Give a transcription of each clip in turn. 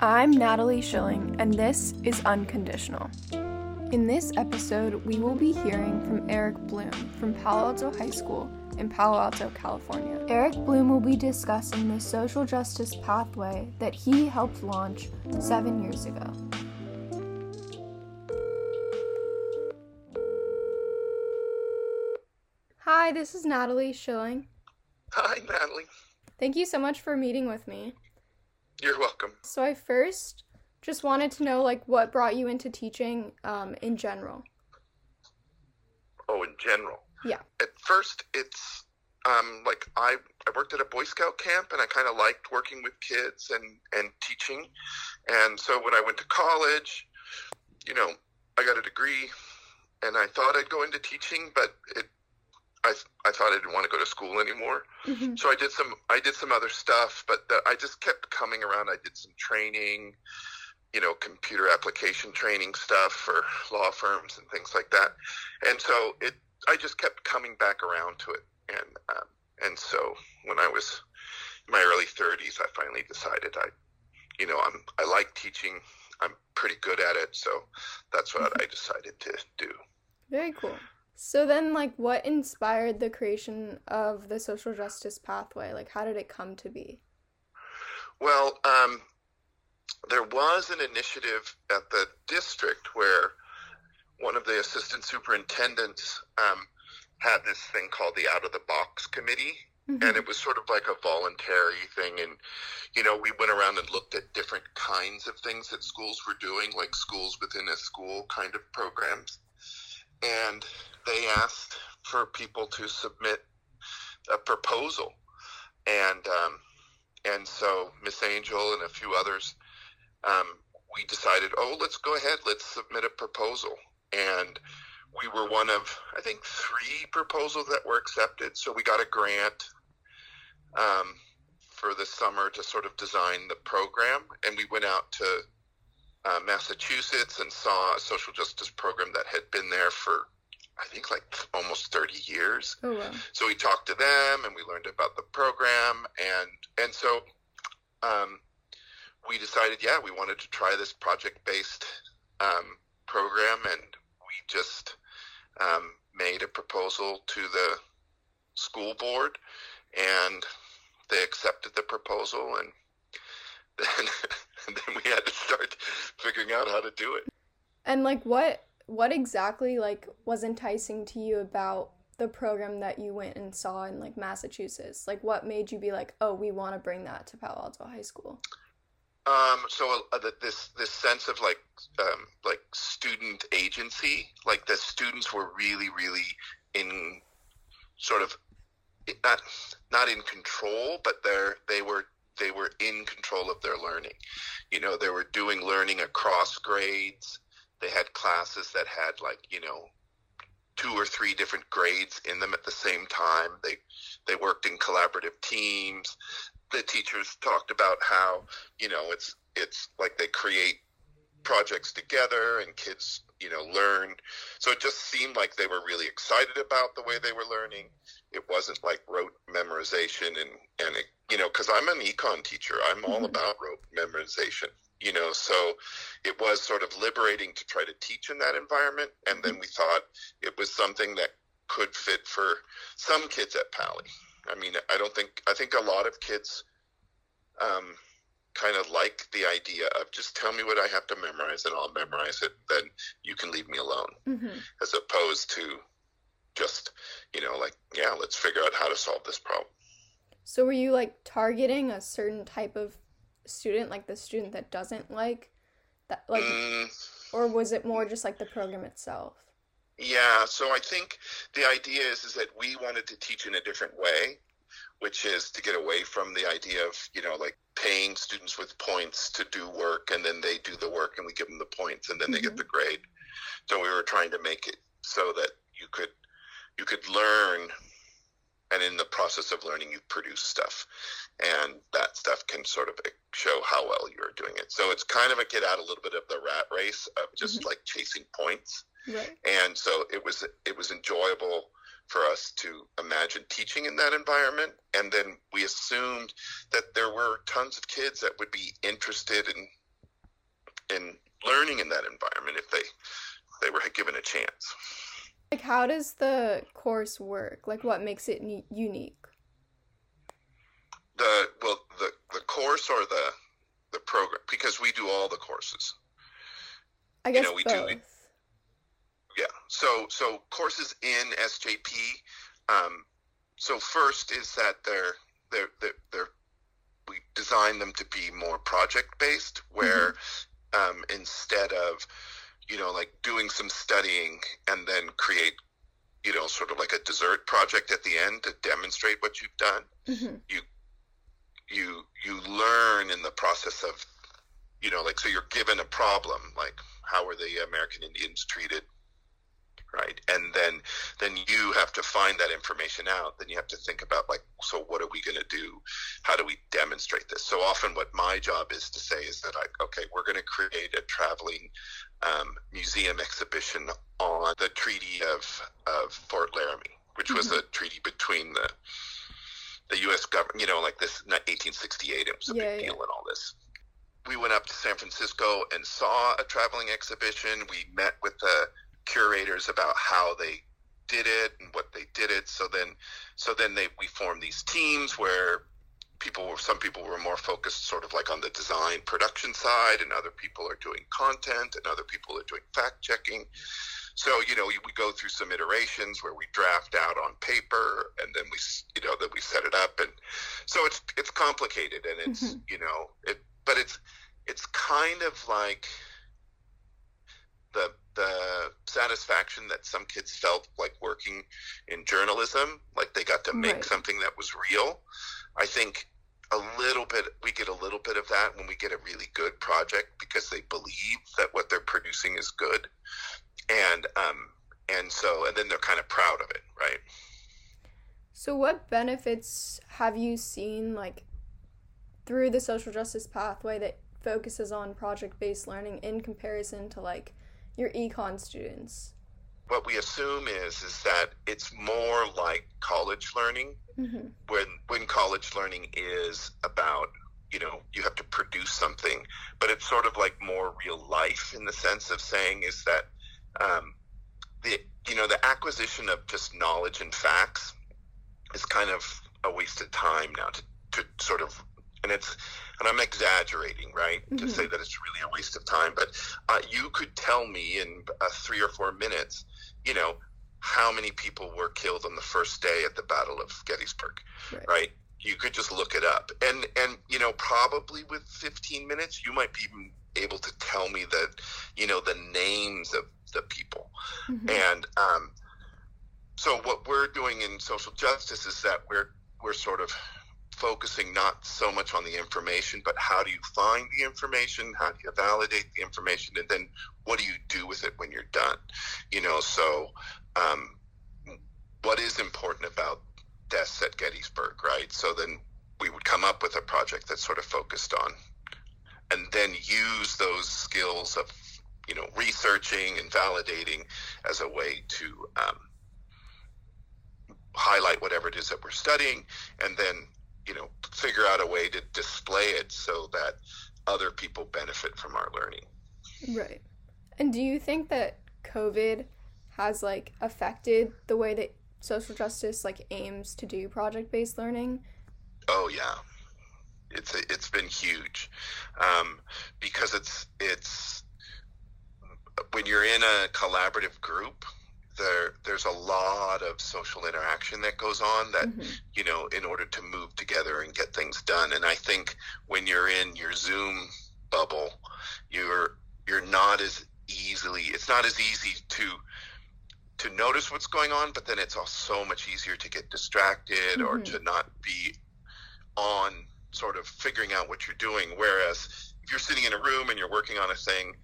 I'm Natalie Schilling, and this is Unconditional. In this episode, we will be hearing from Eric Bloom from Palo Alto High School in Palo Alto, California. Eric Bloom will be discussing the social justice pathway that he helped launch seven years ago. Hi, this is Natalie Schilling. Hi, Natalie. Thank you so much for meeting with me. You're welcome. So I first just wanted to know like what brought you into teaching um, in general. Oh, in general. Yeah. At first, it's um, like I I worked at a Boy Scout camp, and I kind of liked working with kids and and teaching. And so when I went to college, you know, I got a degree, and I thought I'd go into teaching, but it I, I thought I didn't want to go to school anymore. Mm-hmm. So I did some I did some other stuff, but the, I just kept coming around. I did some training, you know, computer application training stuff for law firms and things like that. And so it I just kept coming back around to it. And um, and so when I was in my early 30s, I finally decided I, you know, I'm I like teaching. I'm pretty good at it, so that's what I decided to do. Very cool. So then like what inspired the creation of the social justice pathway? Like how did it come to be? Well, um, there was an initiative at the district where one of the assistant superintendents um, had this thing called the Out of the Box Committee. Mm-hmm. And it was sort of like a voluntary thing. And, you know, we went around and looked at different kinds of things that schools were doing, like schools within a school kind of programs. And they asked for people to submit a proposal. And, um, and so Miss Angel and a few others, um, we decided, oh, let's go ahead, let's submit a proposal. And we were one of, I think, three proposals that were accepted. So we got a grant um, for the summer to sort of design the program. And we went out to uh, Massachusetts and saw a social justice program that had been there for, I think, like almost 30 years. Oh wow. So we talked to them and we learned about the program. And, and so um, we decided, yeah, we wanted to try this project based um, program. And we just um, made a proposal to the school board and they accepted the proposal and then, and then we had to start figuring out how to do it And like what what exactly like was enticing to you about the program that you went and saw in like Massachusetts? Like what made you be like, "Oh, we want to bring that to Palo Alto High School?" um, so uh, the, this this sense of like um, like student agency like the students were really really in sort of not not in control but they're they were they were in control of their learning. You know they were doing learning across grades. They had classes that had like you know two or three different grades in them at the same time. They they worked in collaborative teams. The teachers talked about how you know it's it's like they create projects together and kids you know learn. So it just seemed like they were really excited about the way they were learning. It wasn't like rote memorization and and it, you know because i'm an econ teacher. I'm all Mhm. about rote memorization you know so it was sort of liberating to try to teach in that environment. And then we thought it was something that could fit for some kids at Paly. I mean i don't think i think a lot of kids um, kind of like the idea of just tell me what I have to memorize and I'll memorize it. Then you can leave me alone, Mm-hmm. as opposed to just you know like yeah, let's figure out how to solve this problem. So were you like targeting a certain type of student, like the student that doesn't like that like Mm, or was it more just like the program itself? yeah, so I think the idea is is that we wanted to teach in a different way, which is to get away from the idea of you know like paying students with points to do work and then they do the work and we give them the points and then they get Mhm. the grade. So we were trying to make it so that you could you could learn and in the process of learning you produce stuff and that stuff can sort of show how well you're doing it. So it's kind of a get out a little bit of the rat race of just Mhm. like chasing points Right. and so it was it was enjoyable for us to imagine teaching in that environment and then we assumed that there were tons of kids that would be interested in in learning in that environment if they they were given a chance. Like, how does the course work? Like, what makes it unique? The well, the the course or the the program because we do all the courses. I guess you know, we both. do. Yeah. So so courses in SJP. Um, so first is that they're they're they're, they're we design them to be more project based, where mm-hmm. um, instead of you know like doing some studying and then create you know sort of like a dessert project at the end to demonstrate what you've done, mm-hmm. you you you learn in the process of you know like so you're given a problem like how were the American Indians treated right and then then you have to find that information out then you have to think about like so what are we going to do how do we demonstrate this so often what my job is to say is that like okay we're going to create a traveling um, museum exhibition on the treaty of of fort laramie which was mm-hmm. a treaty between the the U.S. government, you know, like this 1868, it was a yeah, big deal and all this. We went up to San Francisco and saw a traveling exhibition. We met with the curators about how they did it and what they did it. So then, so then they we formed these teams where people were some people were more focused sort of like on the design production side and other people are doing content and other people are doing fact checking so you know we go through some iterations where we draft out on paper and then we you know then we set it up and so it's it's complicated and it's mm-hmm. you know it but it's it's kind of like the the satisfaction that some kids felt like working in journalism like they got to make right. something that was real i think a little bit we get a little bit of that when we get a really good project because they believe that what they're producing is good and um, and so and then they're kind of proud of it, right? So, what benefits have you seen like through the social justice pathway that focuses on project based learning in comparison to like your econ students? What we assume is is that it's more like college learning, mm-hmm. when when college learning is about you know you have to produce something, but it's sort of like more real life in the sense of saying is that um, the you know the acquisition of just knowledge and facts is kind of a waste of time now to, to sort of and it's and I'm exaggerating, right, mm-hmm. to say that it's really a waste of time. But uh, you could tell me in uh, three or four minutes, you know, how many people were killed on the first day at the Battle of Gettysburg, right? right? You could just look it up, and and you know, probably with 15 minutes, you might be able to tell me that, you know, the names of the people. Mm-hmm. And um, so what we're doing in social justice is that we're we're sort of focusing not so much on the information, but how do you find the information? How do you validate the information? And then what do you do with it when you're done? You know, so um, what is important about deaths at Gettysburg, right? So then we would come up with a project that's sort of focused on and then use those skills of you know, researching and validating as a way to um, highlight whatever it is that we're studying, and then you know, figure out a way to display it so that other people benefit from our learning. Right. And do you think that COVID has like affected the way that social justice like aims to do project based learning? Oh yeah, it's it's been huge um, because it's it's when you're in a collaborative group, there there's a lot of social interaction that goes on that mm-hmm. you know in order to move together and get things done. And I think when you're in your Zoom bubble, you're you're not as easily. It's not as easy to to notice what's going on, but then it's also so much easier to get distracted mm-hmm. or to not be on sort of figuring out what you're doing. Whereas if you're sitting in a room and you're working on a thing,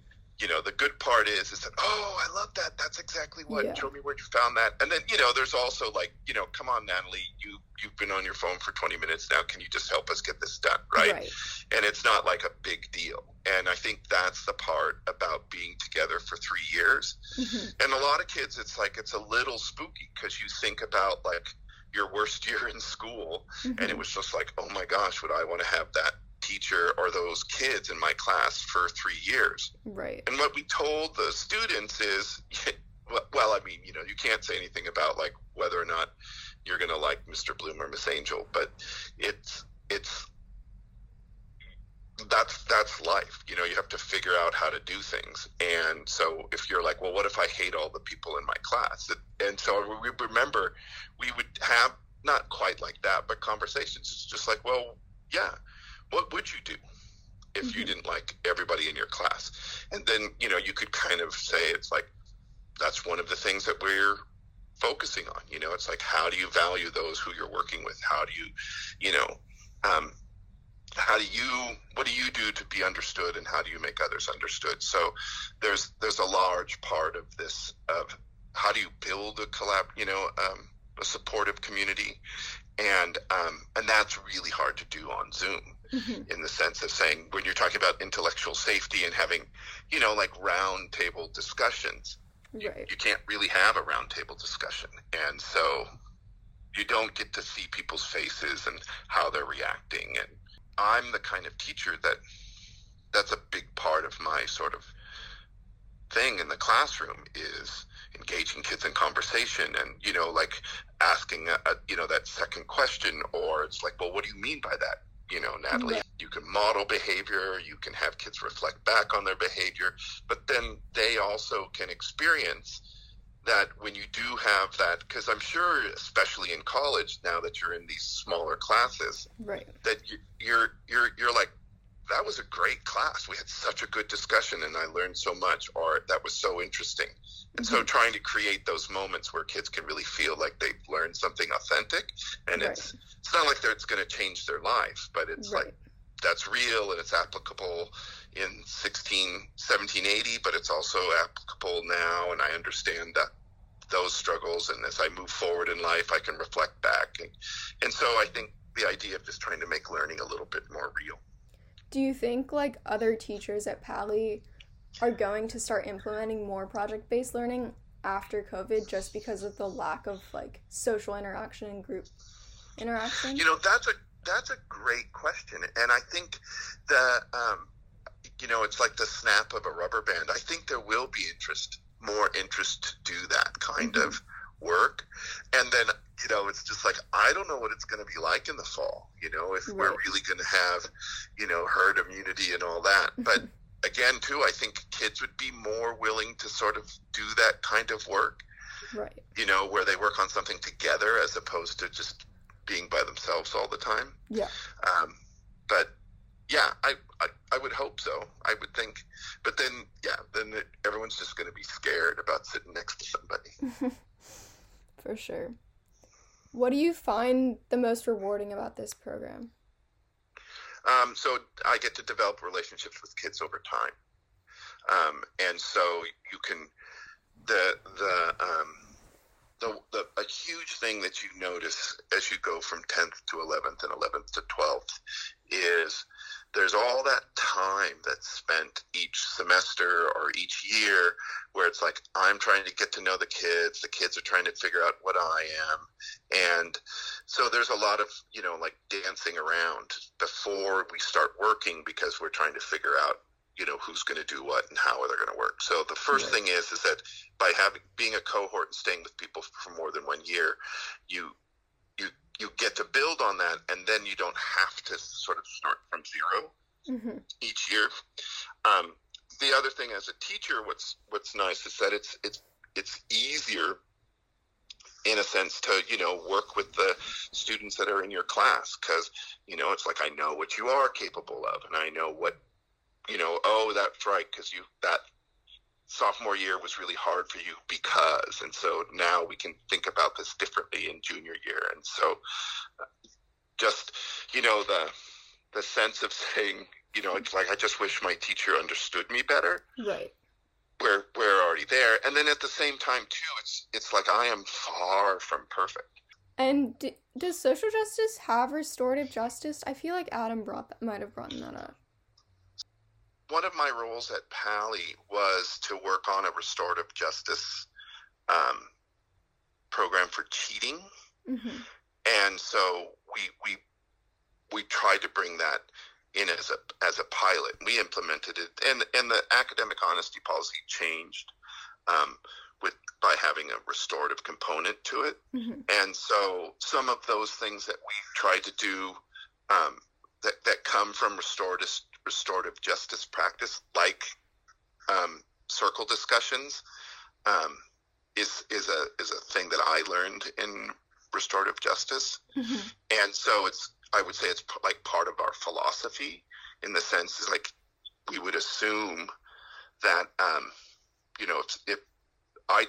you know, the good part is, is that, oh, I love that. That's exactly what, yeah. show me where you found that. And then, you know, there's also like, you know, come on, Natalie, you, you've been on your phone for 20 minutes now. Can you just help us get this done? Right. right. And it's not like a big deal. And I think that's the part about being together for three years. Mm-hmm. And a lot of kids, it's like, it's a little spooky because you think about like your worst year in school mm-hmm. and it was just like, oh my gosh, would I want to have that teacher or those kids in my class for three years. Right. And what we told the students is, well, I mean, you know, you can't say anything about like whether or not you're going to like Mr. Bloom or Miss Angel, but it's it's that's that's life. You know, you have to figure out how to do things. And so if you're like, well, what if I hate all the people in my class? And so we remember we would have not quite like that, but conversations. It's just like, well, yeah, what would you do if mm-hmm. you didn't like everybody in your class? And then, you know, you could kind of say it's like that's one of the things that we're focusing on. You know, it's like how do you value those who you're working with? How do you, you know, um, how do you what do you do to be understood and how do you make others understood so there's there's a large part of this of how do you build a collab you know um, a supportive community and um, and that's really hard to do on zoom mm-hmm. in the sense of saying when you're talking about intellectual safety and having you know like round table discussions right. you, you can't really have a round table discussion and so you don't get to see people's faces and how they're reacting and I'm the kind of teacher that that's a big part of my sort of thing in the classroom is engaging kids in conversation and you know like asking a, a, you know that second question or it's like well what do you mean by that you know natalie yeah. you can model behavior you can have kids reflect back on their behavior but then they also can experience that when you do have that, because I'm sure, especially in college, now that you're in these smaller classes, right, that you, you're you're you're like, that was a great class. We had such a good discussion, and I learned so much, or that was so interesting. And mm-hmm. so, trying to create those moments where kids can really feel like they've learned something authentic, and right. it's it's not like it's going to change their life, but it's right. like that's real and it's applicable in 16, 1780, but it's also applicable now. And I understand that those struggles. And as I move forward in life, I can reflect back. And, and so I think the idea of just trying to make learning a little bit more real. Do you think like other teachers at Paly are going to start implementing more project based learning after COVID just because of the lack of like social interaction and group interaction? You know, that's a that's a great question, and I think the um, you know it's like the snap of a rubber band. I think there will be interest, more interest to do that kind mm-hmm. of work, and then you know it's just like I don't know what it's going to be like in the fall. You know, if right. we're really going to have you know herd immunity and all that, but. again too i think kids would be more willing to sort of do that kind of work right you know where they work on something together as opposed to just being by themselves all the time. Yeah. Um, but yeah, I, I, I would hope so. I would think, but then yeah, then everyone's just going to be scared about sitting next to somebody. For sure. What do you find the most rewarding about this program? Um, so I get to develop relationships with kids over time, um, and so you can the the um, the, the a huge thing that you notice as you go from 10th to 11th and 11th to 12th is there's all that time that's spent each semester or each year where it's like I'm trying to get to know the kids, the kids are trying to figure out what I am. And so there's a lot of, you know, like dancing around before we start working because we're trying to figure out you know who's going to do what and how they're going to work. So the first right. thing is is that by having being a cohort and staying with people for more than one year, you you you get to build on that, and then you don't have to sort of start from 0 mm-hmm. each year. Um, the other thing as a teacher, what's what's nice is that it's it's it's easier in a sense to you know work with the students that are in your class because you know it's like I know what you are capable of and I know what you know, oh, that's right, because you that sophomore year was really hard for you because, and so now we can think about this differently in junior year, and so uh, just you know the the sense of saying, you know, it's like I just wish my teacher understood me better. Right. We're we're already there, and then at the same time too, it's it's like I am far from perfect. And d- does social justice have restorative justice? I feel like Adam brought that, might have brought that up one of my roles at Paly was to work on a restorative justice um, program for cheating, mm-hmm. and so we we we tried to bring that in as a as a pilot. We implemented it, and and the academic honesty policy changed um, with by having a restorative component to it. Mm-hmm. And so some of those things that we tried to do um, that that come from restorative restorative justice practice, like um, circle discussions, um, is is a is a thing that I learned in restorative justice. Mm-hmm. And so it's I would say it's like part of our philosophy in the sense is like we would assume that um, you know if, if I,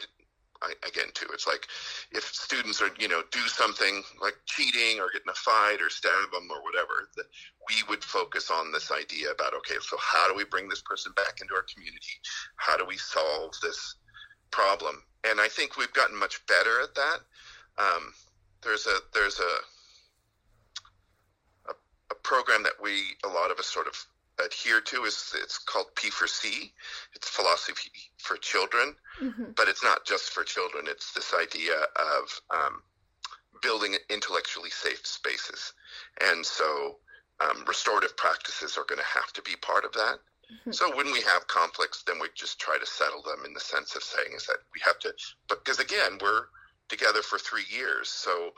I again too it's like if students are you know do something like cheating or get in a fight or stab them or whatever that we would focus on this idea about okay so how do we bring this person back into our community? How do we solve this problem? And I think we've gotten much better at that. Um, there's a there's a a program that we a lot of us sort of adhere to is it's called P4C. It's philosophy for children, mm-hmm. but it's not just for children. It's this idea of um, building intellectually safe spaces, and so um, restorative practices are going to have to be part of that. Mm-hmm. So when we have conflicts, then we just try to settle them in the sense of saying is that we have to, because again, we're together for three years, so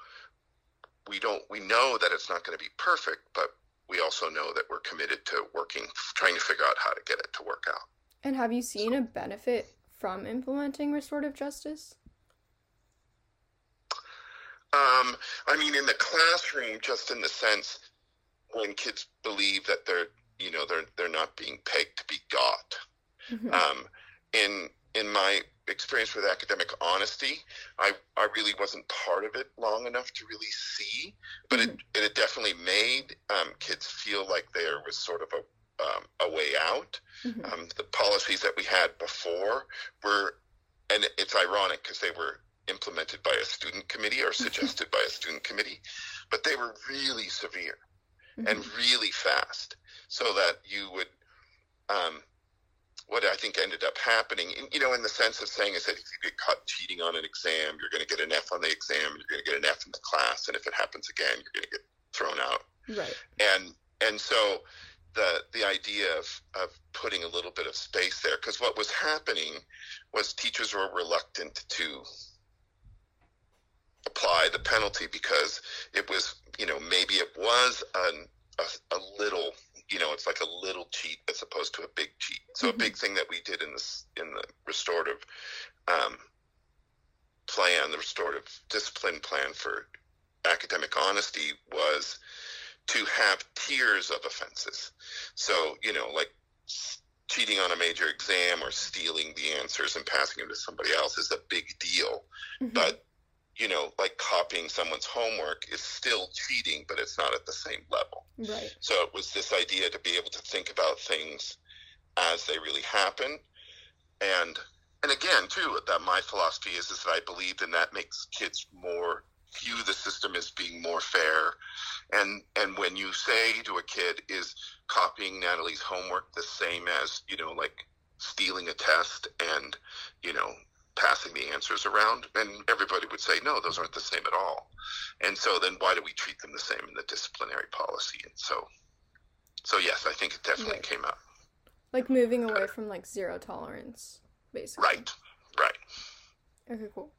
we don't we know that it's not going to be perfect, but we also know that we're committed to working, trying to figure out how to get it to work out. And have you seen a benefit from implementing restorative justice? Um, I mean, in the classroom, just in the sense when kids believe that they're, you know, they're they're not being pegged to be got. Mm-hmm. Um, in in my experience with academic honesty, I, I really wasn't part of it long enough to really see, but mm-hmm. it, it definitely made um, kids feel like there was sort of a um, a way out. Mm-hmm. Um, the policies that we had before were, and it's ironic because they were implemented by a student committee or suggested by a student committee, but they were really severe mm-hmm. and really fast, so that you would um, what I think ended up happening, you know, in the sense of saying is that if you get caught cheating on an exam, you're going to get an F on the exam, you're going to get an F in the class, and if it happens again, you're going to get thrown out. Right. And and so the the idea of of putting a little bit of space there, because what was happening was teachers were reluctant to apply the penalty because it was, you know, maybe it was an, a, a little you know, it's like a little cheat as opposed to a big cheat. So mm-hmm. a big thing that we did in this in the restorative um, plan, the restorative discipline plan for academic honesty was to have tiers of offenses. So you know, like cheating on a major exam or stealing the answers and passing them to somebody else is a big deal, mm-hmm. but you know, like copying someone's homework is still cheating, but it's not at the same level. Right. So it was this idea to be able to think about things as they really happen. And and again, too, that my philosophy is is that I believe in that makes kids more view the system as being more fair. And and when you say to a kid, is copying Natalie's homework the same as, you know, like stealing a test and, you know, passing the answers around, and everybody would say, no, those aren't the same at all. And so then why do we treat them the same in the disciplinary policy? And so, so yes, I think it definitely right. came up. Like moving away from like zero tolerance, basically. Right, right. Okay, cool.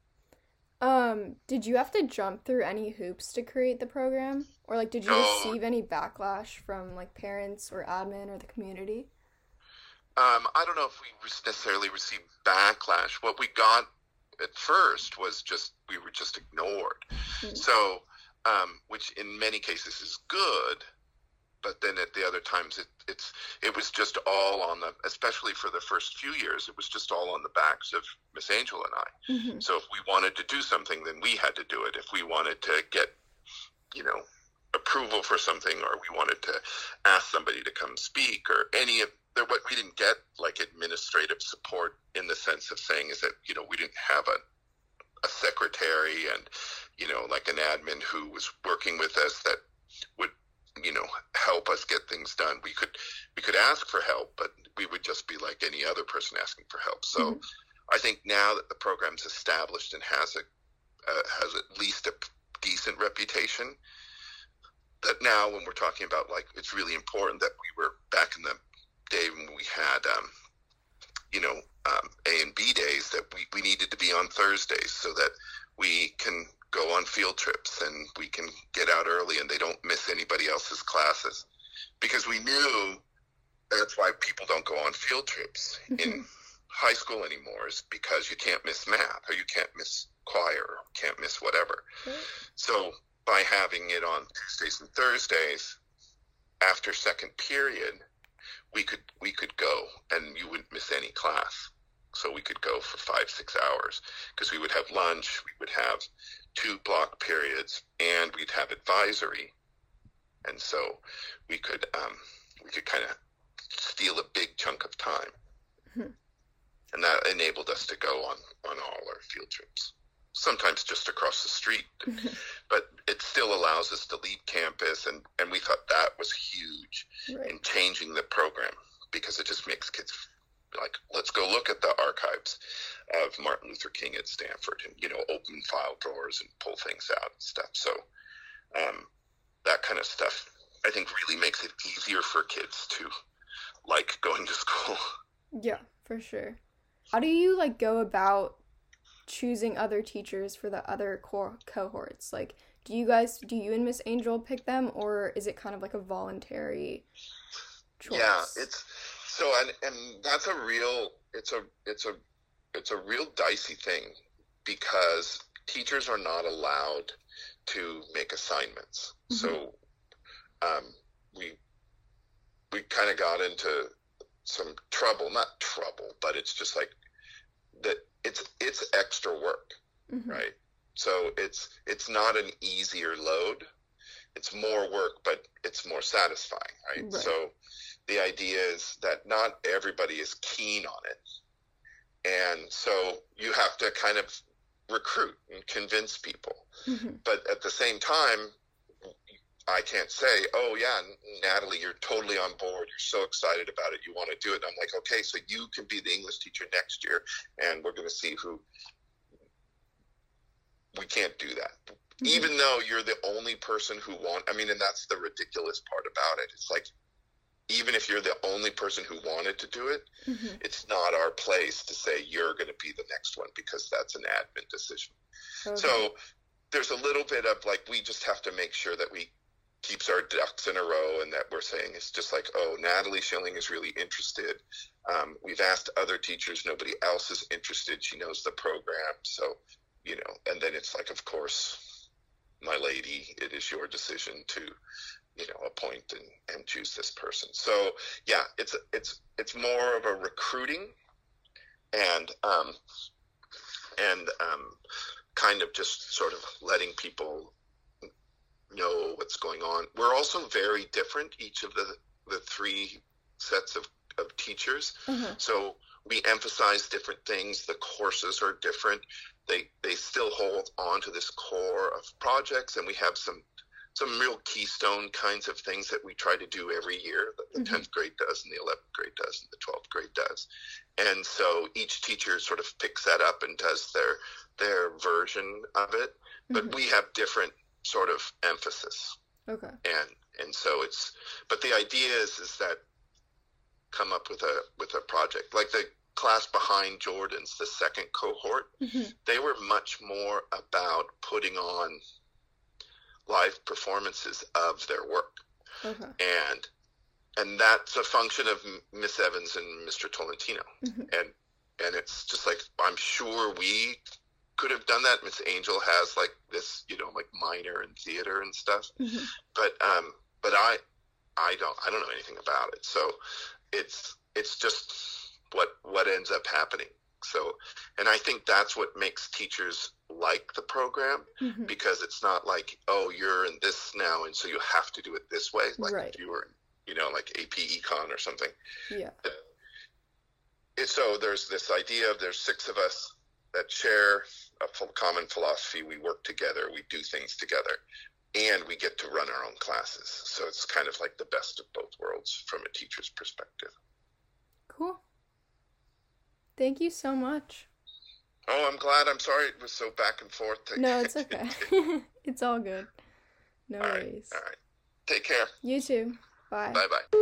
Um, did you have to jump through any hoops to create the program? Or like did you no. receive any backlash from like parents or admin or the community? Um, I don't know if we necessarily received backlash. What we got at first was just we were just ignored. Mm-hmm. So, um, which in many cases is good, but then at the other times it, it's it was just all on the especially for the first few years it was just all on the backs of Miss Angel and I. Mm-hmm. So if we wanted to do something, then we had to do it. If we wanted to get, you know, approval for something, or we wanted to ask somebody to come speak, or any of there what we didn't get like administrative support in the sense of saying is that you know we didn't have a a secretary and you know like an admin who was working with us that would you know help us get things done we could we could ask for help but we would just be like any other person asking for help so mm-hmm. i think now that the program's established and has a uh, has at least a decent reputation that now when we're talking about like it's really important that we were back in the day when we had um, you know um, A and B days that we, we needed to be on Thursdays so that we can go on field trips and we can get out early and they don't miss anybody else's classes because we knew that's why people don't go on field trips in Mm-hmm. high school anymore is because you can't miss math or you can't miss choir or can't miss whatever. So by having it on Tuesdays and Thursdays after second period, we could we could go and you wouldn't miss any class. So we could go for five six hours because we would have lunch, we would have two block periods, and we'd have advisory, and so we could um, we could kind of steal a big chunk of time, Mhm. and that enabled us to go on on all our field trips. Sometimes just across the street, but it still allows us to leave campus, and and we thought that was huge right. in changing the program because it just makes kids like let's go look at the archives of Martin Luther King at Stanford and you know open file drawers and pull things out and stuff. So um, that kind of stuff I think really makes it easier for kids to like going to school. Yeah, for sure. How do you like go about choosing other teachers for the other core cohorts? Like, do you guys, do you and Miss Angel pick them, or is it kind of like a voluntary choice? Yeah, it's so and and that's a real it's a it's a it's a real dicey thing because teachers are not allowed to make assignments. Mhm. So um, we we kind of got into some trouble, not trouble, but it's just like that it's it's extra work Mhm. right? So it's it's not an easier load. It's more work, but it's more satisfying, right? Right. So the idea is that not everybody is keen on it. And so you have to kind of recruit and convince people. Mhm. But at the same time, I can't say, oh, yeah, Natalie, you're totally on board. You're so excited about it. You want to do it. And I'm like, okay, so you can be the English teacher next year, and we're going to see who. We can't do that. Mhm. Even though you're the only person who want, I mean, and that's the ridiculous part about it. It's like, even if you're the only person who wanted to do it, Mhm. it's not our place to say you're going to be the next one because that's an admin decision. Okay. So there's a little bit of like we just have to make sure that we keeps our ducks in a row and that we're saying it's just like oh Natalie Schilling is really interested. Um, we've asked other teachers, nobody else is interested. She knows the program, so you know. And then it's like, of course, my lady, it is your decision to you know appoint and, and choose this person. So yeah, it's it's it's more of a recruiting and um, and um, kind of just sort of letting people know what's going on. We're also very different, each of the, the three sets of, of teachers. Uh-huh. So we emphasize different things. The courses are different. They they still hold on to this core of projects, and we have some some real keystone kinds of things that we try to do every year that the Mhm. 10th grade does and the 11th grade does and the 12th grade does and so each teacher sort of picks that up and does their their version of it but Mhm. we have different sort of emphasis Okay. and and so it's but the idea is is that come up with a with a project like the class behind jordan's the second cohort Mhm. they were much more about putting on live performances of their work Okay. and and that's a function of miss evans and mr tolentino Mhm. and and it's just like i'm sure we could have done that miss angel has like this you know like minor in theater and stuff Mhm. but um but i i don't i don't know anything about it so it's it's just what what ends up happening so and i think that's what makes teachers like the program Mhm. because it's not like oh you're in this now and so you have to do it this way like Right. if you were you know like ap econ or something Yeah. And so there's this idea of there's six of us that share a common philosophy we work together we do things together and we get to run our own classes so it's kind of like the best of both worlds from a teacher's perspective Cool. Thank you so much. oh i'm glad i'm sorry it was so back and forth to- No, it's okay. it's all good. No all right worries. all right Take care. You too. Bye. Bye bye.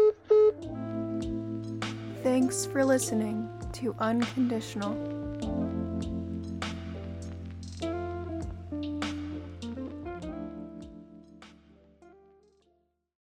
Thanks for listening to Unconditional.